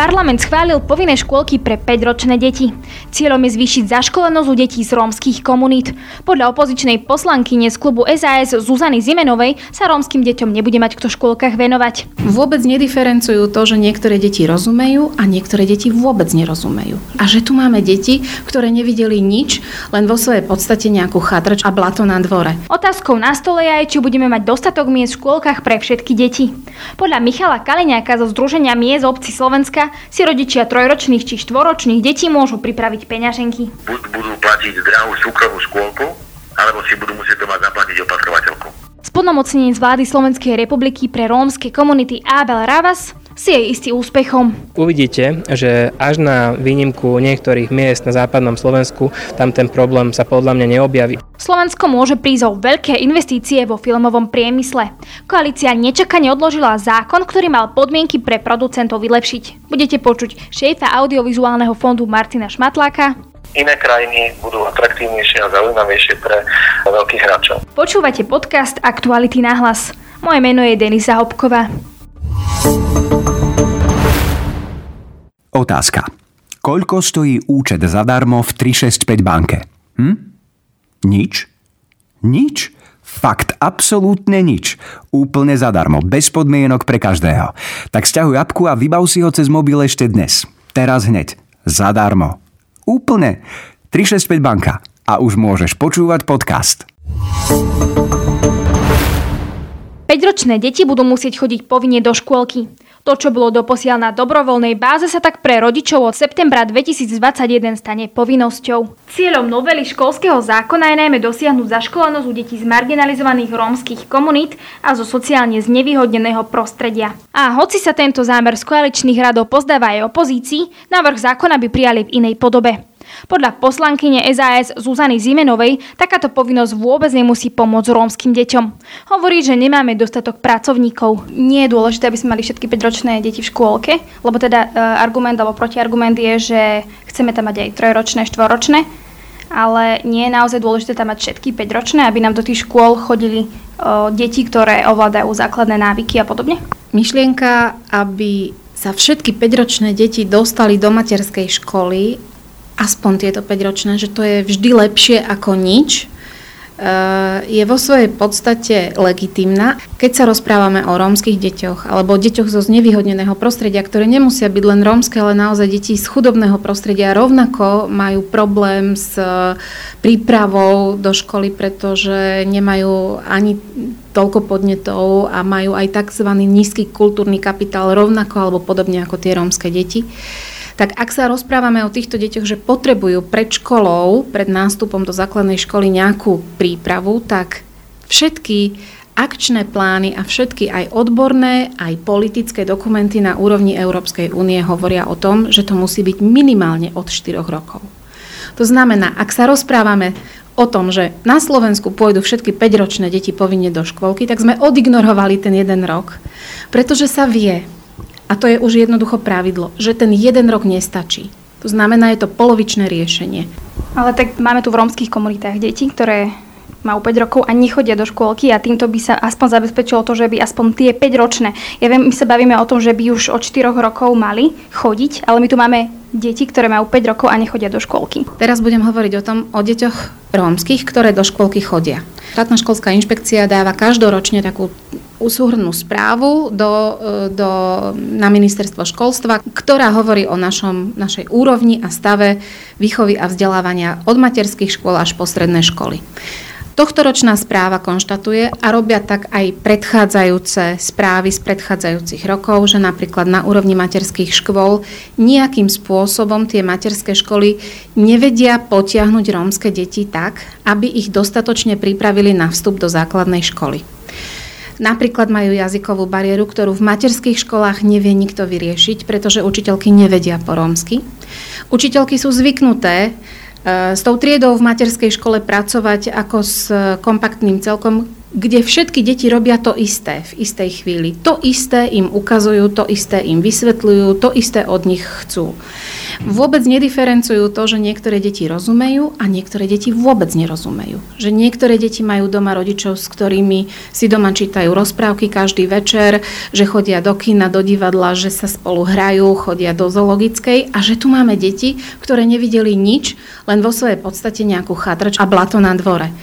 Parlament schválil povinné škôlky pre 5-ročné deti. Cieľom je zvýšiť zaškolenosť u detí z rómskych komunít. Podľa opozičnej poslankyne z klubu SAS Zuzany Zimenovej sa rómskym deťom nebude mať kto v škôlkach venovať. Vôbec nediferencujú to, že niektoré deti rozumejú a niektoré deti vôbec nerozumejú. A že tu máme deti, ktoré nevideli nič, len vo svojej podstate nejakú chatrč a blato na dvore. Otázkou na stole je aj, či budeme mať dostatok miest v škôlkach pre všetky deti. Podľa Michala Kaliňáka zo Združenia miest obci Slovenska si rodičia trojročných či štvoročných detí môžu pripraviť peňaženky. Buď budú platiť drahú súkromnú škôlku, alebo si budú musieť doma zaplatiť opatrovateľku. Spodnomocnenec vlády Slovenskej republiky pre rómske komunity Abel Ravas si je istý úspechom. Uvidíte, že až na výnimku niektorých miest na západnom Slovensku tam ten problém sa podľa mňa neobjaví. Slovensko môže prísť o veľké investície vo filmovom priemysle. Koalícia nečakane odložila zákon, ktorý mal podmienky pre producentov vylepšiť. Budete počuť šéfa audiovizuálneho fondu Martina Šmatláka, iné krajiny budú atraktívnejšie a zaujímavejšie pre veľkých hráčov. Počúvate podcast Aktuality na hlas. Moje meno je Denisa Hopková. Otázka. Koľko stojí účet zadarmo v 365 banke? Hm? Nič? Nič? Fakt, absolútne nič. Úplne zadarmo, bez podmienok pre každého. Tak stiahuj apku a vybav si ho cez mobil ešte dnes. Teraz hneď. Zadarmo. Úplne. 365 banka. A už môžeš počúvať podcast. 5-ročné deti budú musieť chodiť povinne do škôlky. To, čo bolo doposiaľ na dobrovoľnej báze, sa tak pre rodičov od septembra 2021 stane povinnosťou. Cieľom novely školského zákona je najmä dosiahnuť zaškolenosť u detí z marginalizovaných rómskych komunít a zo sociálne znevýhodneného prostredia. A hoci sa tento zámer z koaličných radov pozdáva aj opozícii, návrh zákona by prijali v inej podobe. Podľa poslankyne SAS Zuzany Zimenovej takáto povinnosť vôbec nemusí pomôcť rómskym deťom. Hovorí, že nemáme dostatok pracovníkov. Nie je dôležité, aby sme mali všetky 5-ročné deti v škôlke, lebo teda e, argument alebo protiargument je, že chceme tam mať aj trojročné, štvoročné, ale nie je naozaj dôležité tam mať všetky 5-ročné, aby nám do tých škôl chodili e, deti, ktoré ovládajú základné návyky a podobne? Myšlienka, aby sa všetky 5-ročné deti dostali do materskej školy aspoň tieto 5 ročné, že to je vždy lepšie ako nič, eh, je vo svojej podstate legitimná. Keď sa rozprávame o rómskych deťoch alebo deťoch zo znevýhodneného prostredia, ktoré nemusia byť len rómske, ale naozaj deti z chudobného prostredia rovnako majú problém s eh, prípravou do školy, pretože nemajú ani toľko podnetov a majú aj tzv. nízky kultúrny kapitál rovnako alebo podobne ako tie rómske deti tak ak sa rozprávame o týchto deťoch, že potrebujú pred školou, pred nástupom do základnej školy nejakú prípravu, tak všetky akčné plány a všetky aj odborné, aj politické dokumenty na úrovni Európskej únie hovoria o tom, že to musí byť minimálne od 4 rokov. To znamená, ak sa rozprávame o tom, že na Slovensku pôjdu všetky 5-ročné deti povinne do škôlky, tak sme odignorovali ten jeden rok, pretože sa vie, a to je už jednoducho pravidlo, že ten jeden rok nestačí. To znamená, je to polovičné riešenie. Ale tak máme tu v rómskych komunitách deti, ktoré majú 5 rokov a nechodia do škôlky a týmto by sa aspoň zabezpečilo to, že by aspoň tie 5 ročné. Ja viem, my sa bavíme o tom, že by už od 4 rokov mali chodiť, ale my tu máme deti, ktoré majú 5 rokov a nechodia do škôlky. Teraz budem hovoriť o tom, o deťoch rómskych, ktoré do škôlky chodia. Štátna školská inšpekcia dáva každoročne takú súhrnú správu do, e, do, na ministerstvo školstva, ktorá hovorí o našom, našej úrovni a stave výchovy a vzdelávania od materských škôl až po stredné školy. Tohtoročná správa konštatuje a robia tak aj predchádzajúce správy z predchádzajúcich rokov, že napríklad na úrovni materských škôl nejakým spôsobom tie materské školy nevedia potiahnuť rómske deti tak, aby ich dostatočne pripravili na vstup do základnej školy. Napríklad majú jazykovú bariéru, ktorú v materských školách nevie nikto vyriešiť, pretože učiteľky nevedia po rómsky. Učiteľky sú zvyknuté e, s tou triedou v materskej škole pracovať ako s kompaktným celkom, kde všetky deti robia to isté v istej chvíli. To isté im ukazujú, to isté im vysvetľujú, to isté od nich chcú. Vôbec nediferencujú to, že niektoré deti rozumejú a niektoré deti vôbec nerozumejú. Že niektoré deti majú doma rodičov, s ktorými si doma čítajú rozprávky každý večer, že chodia do kina, do divadla, že sa spolu hrajú, chodia do zoologickej a že tu máme deti, ktoré nevideli nič, len vo svojej podstate nejakú chatrč a blato na dvore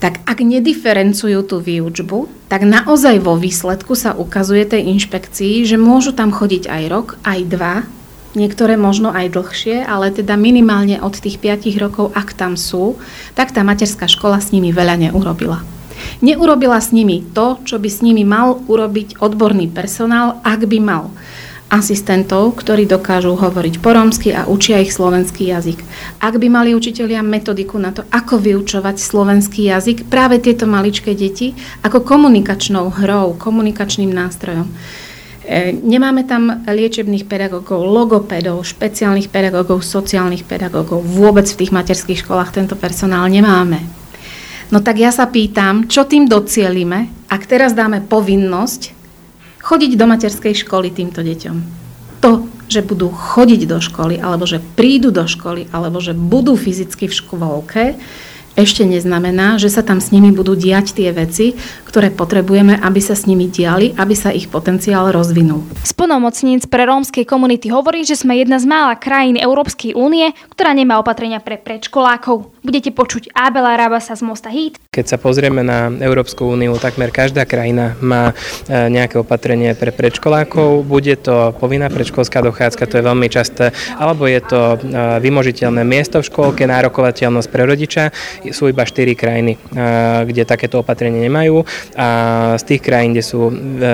tak ak nediferencujú tú výučbu, tak naozaj vo výsledku sa ukazuje tej inšpekcii, že môžu tam chodiť aj rok, aj dva, niektoré možno aj dlhšie, ale teda minimálne od tých 5 rokov, ak tam sú, tak tá materská škola s nimi veľa neurobila. Neurobila s nimi to, čo by s nimi mal urobiť odborný personál, ak by mal asistentov, ktorí dokážu hovoriť po rómsky a učia ich slovenský jazyk. Ak by mali učitelia metodiku na to, ako vyučovať slovenský jazyk, práve tieto maličké deti, ako komunikačnou hrou, komunikačným nástrojom. E, nemáme tam liečebných pedagógov, logopedov, špeciálnych pedagógov, sociálnych pedagógov. Vôbec v tých materských školách tento personál nemáme. No tak ja sa pýtam, čo tým docielime, ak teraz dáme povinnosť chodiť do materskej školy týmto deťom. To, že budú chodiť do školy, alebo že prídu do školy, alebo že budú fyzicky v škôlke, ešte neznamená, že sa tam s nimi budú diať tie veci, ktoré potrebujeme, aby sa s nimi diali, aby sa ich potenciál rozvinul. Splnomocnenec pre rómskej komunity hovorí, že sme jedna z mála krajín Európskej únie, ktorá nemá opatrenia pre predškolákov. Budete počuť Abela Rabasa z Mosta Heat. Keď sa pozrieme na Európsku úniu, takmer každá krajina má e, nejaké opatrenie pre predškolákov. Bude to povinná predškolská dochádzka, to je veľmi časté, alebo je to e, vymožiteľné miesto v škôlke, nárokovateľnosť pre rodiča sú iba 4 krajiny, kde takéto opatrenie nemajú a z tých krajín, kde sú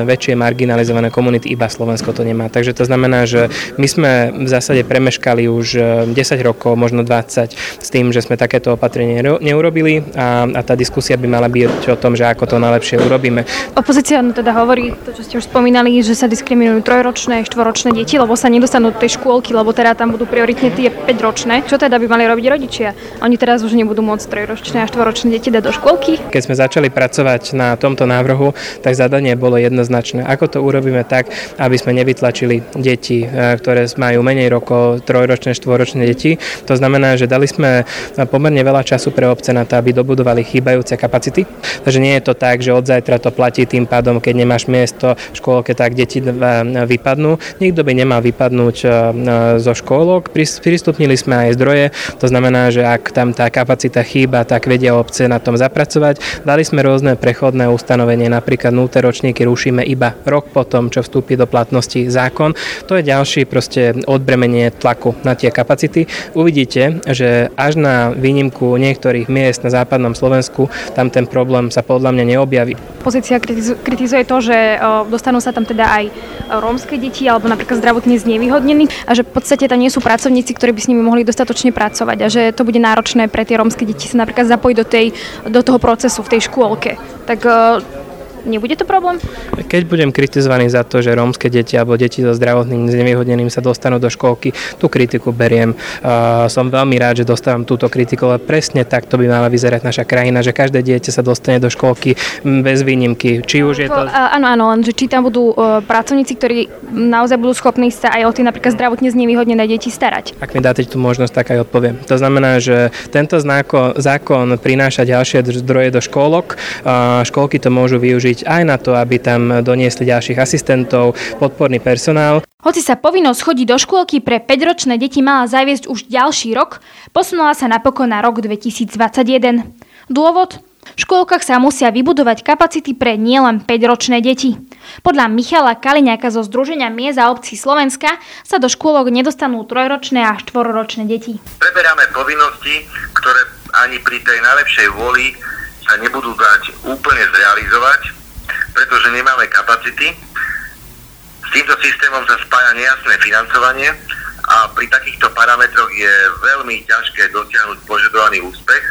väčšie marginalizované komunity, iba Slovensko to nemá. Takže to znamená, že my sme v zásade premeškali už 10 e, rokov, možno 20 s tým, že sme takéto opatrenie neurobili a, a tá diskusia by mala byť o tom, že ako to najlepšie urobíme. Opozícia teda hovorí, to čo ste už spomínali, že sa diskriminujú trojročné, štvoročné deti, lebo sa nedostanú do tej škôlky, lebo teda tam budú prioritne tie 5-ročné. Čo teda by mali robiť rodičia? Oni teraz už nebudú môcť trojročné a štvoročné deti dať do školky? Keď sme začali pracovať na tomto návrhu, tak zadanie bolo jednoznačné. Ako to urobíme tak, aby sme nevytlačili deti, e, ktoré majú menej rokov, trojročné, štvoročné deti. To znamená, že dali sme pomerne veľa času pre obce na to, aby dobudovali chýbajúce kapacity. Takže nie je to tak, že od zajtra to platí tým pádom, keď nemáš miesto v škôlke, tak deti e, vypadnú. Nikto by nemal vypadnúť e, zo škôlok. Pristupnili sme aj zdroje, to znamená, že ak tam tá kapacita chýba, tak vedia obce na tom zapracovať. Dali sme rôzne prechodné ustanovenie, napríklad 0. ročníky rušíme iba rok potom, čo vstúpi do platnosti zákon. To je ďalší proste odbremenie tlaku na tie kapacity. Uvidíte, že až na výnimku niektorých miest na západnom Slovensku tam ten problém sa podľa mňa neobjaví. Pozícia kritizuje to, že dostanú sa tam teda aj rómske deti alebo napríklad zdravotne znevýhodnení a že v podstate tam nie sú pracovníci, ktorí by s nimi mohli dostatočne pracovať a že to bude náročné pre tie rómske deti sa napríklad zapojiť do, tej, do toho procesu v tej škôlke. Tak Nebude to problém? Keď budem kritizovaný za to, že rómske deti alebo deti so zdravotným znevýhodneným sa dostanú do školky, tú kritiku beriem. Uh, som veľmi rád, že dostávam túto kritiku, ale presne tak to by mala vyzerať naša krajina, že každé dieťa sa dostane do školky bez výnimky. Či už je to... Áno, áno, len že či tam budú uh, pracovníci, ktorí naozaj budú schopní sa aj o tie napríklad zdravotne znevýhodnené deti starať. Ak mi dáte tú možnosť, tak aj odpoviem. To znamená, že tento zákon, prináša ďalšie zdroje do škôlok. Školky to môžu využiť využiť aj na to, aby tam doniesli ďalších asistentov, podporný personál. Hoci sa povinnosť chodiť do škôlky pre 5-ročné deti mala zaviesť už ďalší rok, posunula sa napokon na rok 2021. Dôvod? V škôlkach sa musia vybudovať kapacity pre nielen 5-ročné deti. Podľa Michala Kaliňaka zo Združenia miest a obcí Slovenska sa do škôlok nedostanú trojročné a štvororočné deti. Preberáme povinnosti, ktoré ani pri tej najlepšej vôli sa nebudú dať úplne zrealizovať, pretože nemáme kapacity. S týmto systémom sa spája nejasné financovanie a pri takýchto parametroch je veľmi ťažké dosiahnuť požadovaný úspech.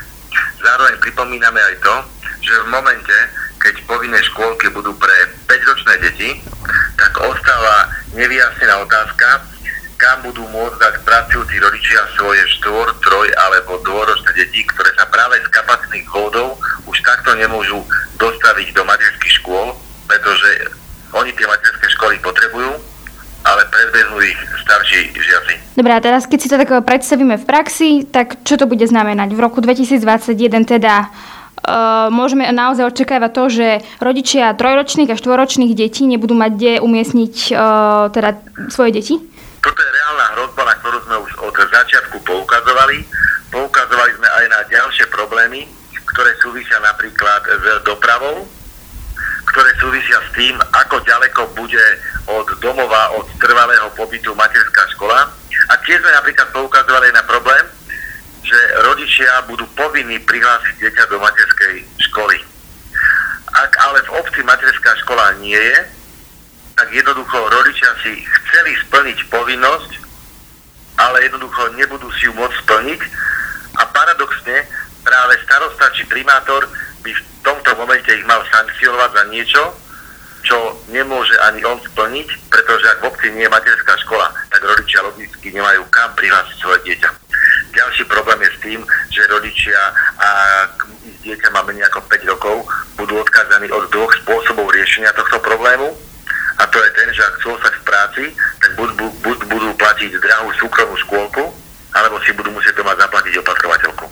Zároveň pripomíname aj to, že v momente, keď povinné škôlky budú pre 5-ročné deti, tak ostáva nevyjasnená otázka, kam budú môcť dať pracujúci rodičia svoje štvor, troj alebo dôročné deti, ktoré sa práve z kapacitných dôvodov už takto nemôžu dostaviť do materských škôl, pretože oni tie materské školy potrebujú, ale predbehnú ich starší žiaci. Dobre, a teraz keď si to tak predstavíme v praxi, tak čo to bude znamenať? V roku 2021 teda Uh, môžeme naozaj očakávať to, že rodičia trojročných a štvoročných detí nebudú mať kde umiestniť uh, teda svoje deti? Toto je reálna hrozba, na ktorú sme už od začiatku poukazovali. Poukazovali sme aj na ďalšie problémy, ktoré súvisia napríklad s dopravou, ktoré súvisia s tým, ako ďaleko bude od domova, od trvalého pobytu materská škola. A tiež sme napríklad poukazovali na problém, že rodičia budú povinní prihlásiť dieťa do materskej školy. Ak ale v obci materská škola nie je, tak jednoducho rodičia si chceli splniť povinnosť, ale jednoducho nebudú si ju môcť splniť a paradoxne práve starosta či primátor by v tomto momente ich mal sankcionovať za niečo, čo nemôže ani on splniť, pretože ak v obci nie je materská škola, tak rodičia logicky nemajú kam prihlásiť svoje dieťa. Ďalší problém je s tým, že rodičia, ich dieťa má menej ako 5 rokov, budú odkázaní od dvoch spôsobov riešenia tohto problému. A to je ten, že ak chcú ostať v práci, tak buď, buď budú platiť drahú súkromnú škôlku, alebo si budú musieť doma zaplatiť opatrovateľku.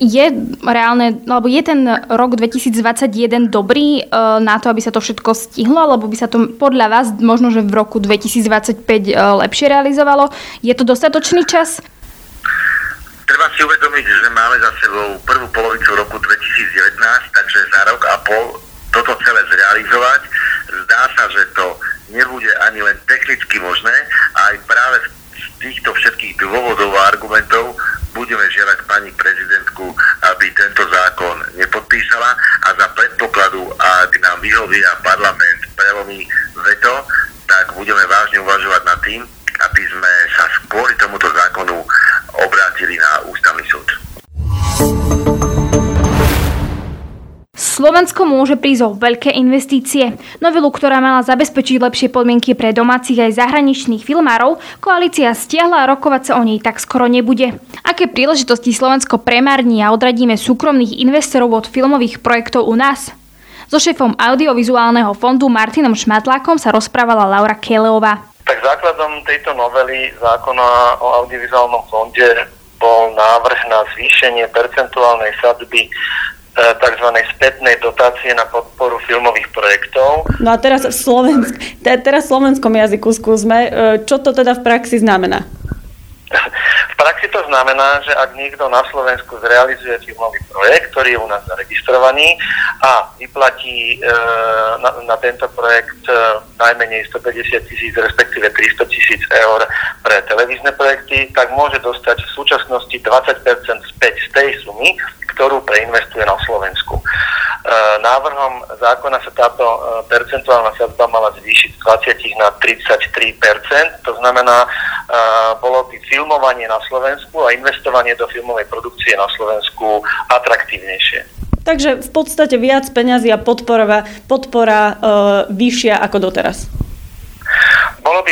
Je reálne, alebo je ten rok 2021 dobrý e, na to, aby sa to všetko stihlo, alebo by sa to podľa vás možno, že v roku 2025 e, lepšie realizovalo? Je to dostatočný čas? Treba si uvedomiť, že máme za sebou prvú polovicu roku 2019, takže za rok a pol toto celé zrealizovať. Zdá sa, že to nebude ani len technicky možné aj práve z týchto všetkých dôvodov a argumentov budeme žiadať pani prezidentku, aby tento zákon nepodpísala a za predpokladu, ak nám vyhovie a parlament prelomí veto, tak budeme vážne uvažovať nad tým, aby sme sa kvôli tomuto zákonu obrátili na ústavný súd. Slovensko môže prísť o veľké investície. Novelu, ktorá mala zabezpečiť lepšie podmienky pre domácich aj zahraničných filmárov, koalícia stiahla a rokovať sa o nej tak skoro nebude. Aké príležitosti Slovensko premárni a odradíme súkromných investorov od filmových projektov u nás? So šéfom audiovizuálneho fondu Martinom Šmatlákom sa rozprávala Laura Keleová. Tak základom tejto novely zákona o audiovizuálnom fonde bol návrh na zvýšenie percentuálnej sadby e, tzv. spätnej dotácie na podporu filmových projektov. No a teraz v, Slovensk- teraz v slovenskom jazyku skúsme, e, čo to teda v praxi znamená? V praxi to znamená, že ak niekto na Slovensku zrealizuje filmový projekt, ktorý je u nás zaregistrovaný a vyplatí e, na, na tento projekt e, najmenej 150 tisíc, respektíve 300 tisíc eur pre televízne projekty, tak môže dostať v súčasnosti 20 späť z tej sumy, ktorú preinvestuje na Slovensku. E, návrhom zákona sa táto e, percentuálna sadzba mala zvýšiť z 20 na 33% To znamená, e, bolo by filmovanie na Slovensku a investovanie do filmovej produkcie na Slovensku atraktívnejšie. Takže v podstate viac peňazí a podpora, podpora e, vyššia ako doteraz.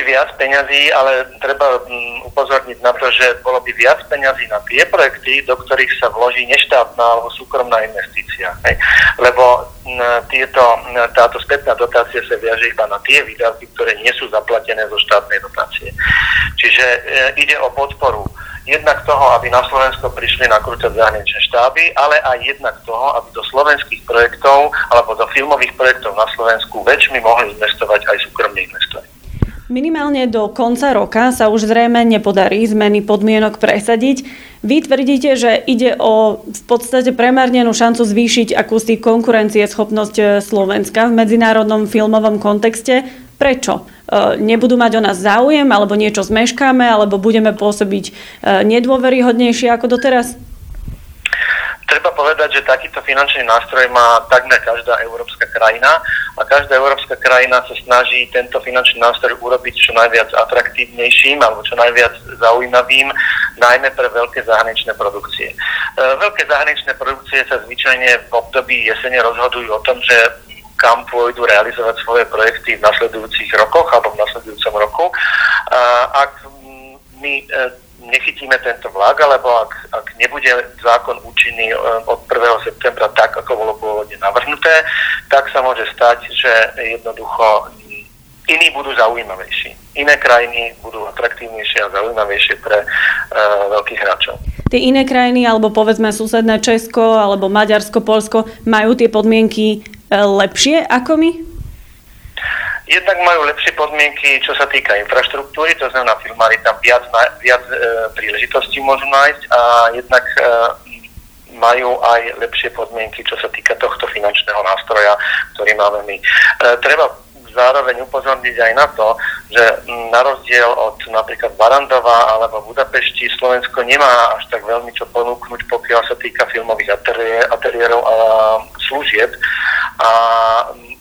Viac peňazí, ale treba mm, upozorniť na to, že bolo by viac peňazí na tie projekty, do ktorých sa vloží neštátna alebo súkromná investícia. Hej. Lebo mm, tieto, táto spätná dotácia sa viaže iba na tie výdavky, ktoré nie sú zaplatené zo štátnej dotácie. Čiže e, ide o podporu jednak toho, aby na Slovensko prišli nakrúcať zahraničné štáby, ale aj jednak toho, aby do slovenských projektov alebo do filmových projektov na Slovensku väčšmi mohli investovať aj súkromní investori. Minimálne do konca roka sa už zrejme nepodarí zmeny podmienok presadiť. Vy tvrdíte, že ide o v podstate premárnenú šancu zvýšiť akúsi konkurencieschopnosť e, Slovenska v medzinárodnom filmovom kontexte. Prečo? E, nebudú mať o nás záujem, alebo niečo zmeškáme, alebo budeme pôsobiť e, nedôveryhodnejšie ako doteraz? Treba povedať, že takýto finančný nástroj má takmer každá európska krajina a každá európska krajina sa snaží tento finančný nástroj urobiť čo najviac atraktívnejším alebo čo najviac zaujímavým, najmä pre veľké zahraničné produkcie. E, veľké zahraničné produkcie sa zvyčajne v období jesene rozhodujú o tom, že kam pôjdu realizovať svoje projekty v nasledujúcich rokoch alebo v nasledujúcom roku. Ak my e, nechytíme tento vlak, alebo ak, ak nebude zákon účinný e, od 1. septembra tak, ako bolo pôvodne navrhnuté, tak sa môže stať, že jednoducho iní budú zaujímavejší. Iné krajiny budú atraktívnejšie a zaujímavejšie pre uh, veľkých hráčov. Tie iné krajiny, alebo povedzme susedné Česko, alebo Maďarsko, Polsko, majú tie podmienky uh, lepšie ako my? Jednak majú lepšie podmienky, čo sa týka infraštruktúry, to znamená, filmári tam viac, viac e, príležitostí môžu nájsť a jednak e, majú aj lepšie podmienky, čo sa týka tohto finančného nástroja, ktorý máme my. E, treba zároveň upozorniť aj na to, že na rozdiel od napríklad Barandova alebo Budapešti Slovensko nemá až tak veľmi čo ponúknuť, pokiaľ sa týka filmových ateliérov a služieb a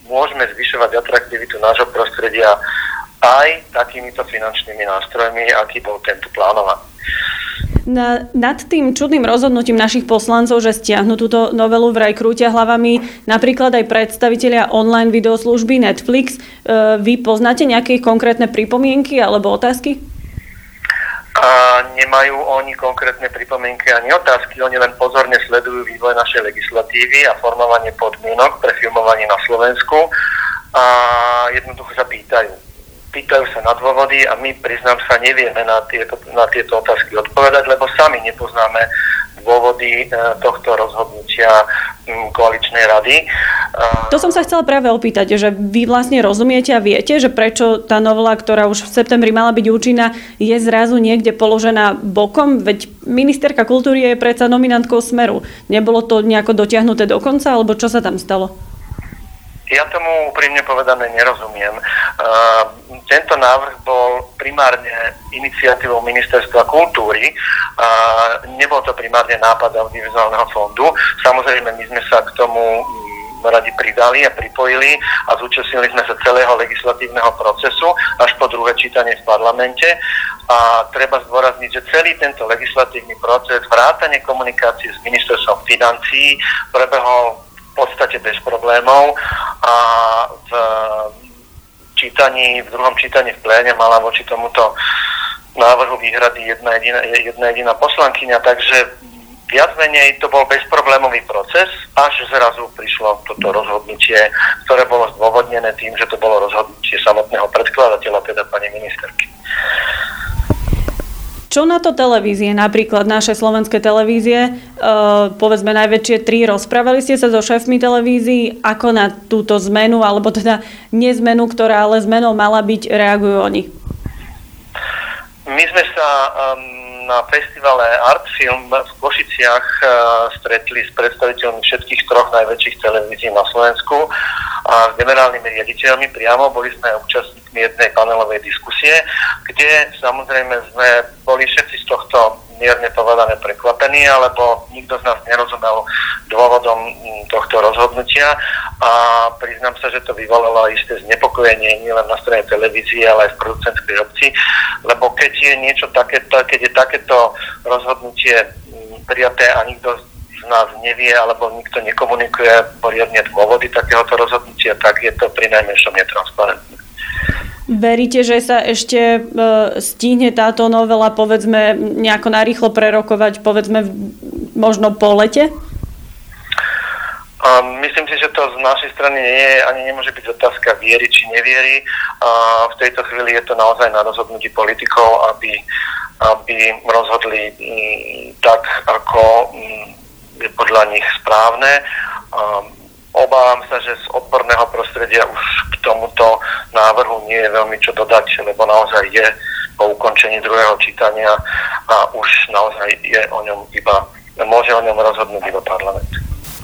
môžeme zvyšovať atraktivitu nášho prostredia aj takýmito finančnými nástrojmi, aký bol tento plánovaný. Na, nad tým čudným rozhodnutím našich poslancov, že stiahnu túto novelu vraj krútia hlavami napríklad aj predstavitelia online videoslúžby Netflix. E, vy poznáte nejaké konkrétne pripomienky alebo otázky? A nemajú oni konkrétne pripomienky ani otázky, oni len pozorne sledujú vývoj našej legislatívy a formovanie podmienok pre filmovanie na Slovensku a jednoducho sa pýtajú pýtajú sa na dôvody a my, priznám sa, nevieme na tieto, na tieto otázky odpovedať, lebo sami nepoznáme dôvody e, tohto rozhodnutia koaličnej rady. To som sa chcela práve opýtať, že vy vlastne rozumiete a viete, že prečo tá novela, ktorá už v septembri mala byť účinná, je zrazu niekde položená bokom, veď ministerka kultúry je predsa nominantkou Smeru. Nebolo to nejako dotiahnuté do konca, alebo čo sa tam stalo? Ja tomu úprimne povedané nerozumiem. Uh, tento návrh bol primárne iniciatívou Ministerstva kultúry nebol to primárne nápad audiovizuálneho fondu. Samozrejme, my sme sa k tomu mm, radi pridali a pripojili a zúčastnili sme sa celého legislatívneho procesu až po druhé čítanie v parlamente. A treba zdôrazniť, že celý tento legislatívny proces, vrátanie komunikácie s ministerstvom financií prebehol podstate bez problémov a v čítaní, v druhom čítaní v pléne mala voči tomuto návrhu výhrady jedna jediná, jedna jediná poslankyňa, takže viac menej to bol bezproblémový proces, až zrazu prišlo toto rozhodnutie, ktoré bolo zdôvodnené tým, že to bolo rozhodnutie samotného predkladateľa, teda pani ministerky. Čo na to televízie, napríklad naše slovenské televízie, uh, povedzme najväčšie tri, rozprávali ste sa so šéfmi televízií, ako na túto zmenu, alebo teda nezmenu, ktorá ale zmenou mala byť, reagujú oni? My sme sa um, na festivale Artfilm v Košiciach uh, stretli s predstaviteľmi všetkých troch najväčších televízií na Slovensku a s generálnymi riaditeľmi priamo. Boli sme účastníkmi jednej panelovej diskusie, kde samozrejme sme boli všetci z tohto mierne povedané prekvapení, alebo nikto z nás nerozumel dôvodom mm, tohto rozhodnutia a priznám sa, že to vyvolalo isté znepokojenie nielen na strane televízie, ale aj v producentskej obci, lebo keď je niečo takéto, keď je takéto rozhodnutie mm, prijaté a nikto z nás nevie alebo nikto nekomunikuje poriadne dôvody takéhoto rozhodnutia, tak je to pri najmenšom netransparentné. Veríte, že sa ešte e, stíhne táto novela, povedzme, nejako narýchlo prerokovať, povedzme, možno po lete? Um, myslím si, že to z našej strany nie je, ani nemôže byť otázka viery či neviery. Uh, v tejto chvíli je to naozaj na rozhodnutí politikov, aby, aby rozhodli tak, ako je podľa nich správne. Um, obávam sa, že z odborného prostredia už tomuto návrhu nie je veľmi čo dodať, lebo naozaj je po ukončení druhého čítania a už naozaj je o ňom iba, môže o ňom rozhodnúť iba parlament.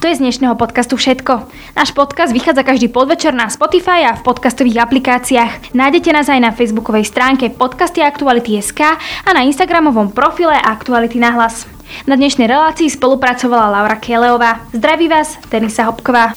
To je z dnešného podcastu všetko. Náš podcast vychádza každý podvečer na Spotify a v podcastových aplikáciách. Nájdete nás aj na facebookovej stránke podcasty Aktuality.sk a na instagramovom profile Aktuality na hlas. Na dnešnej relácii spolupracovala Laura Keleová. Zdraví vás, Denisa Hopková.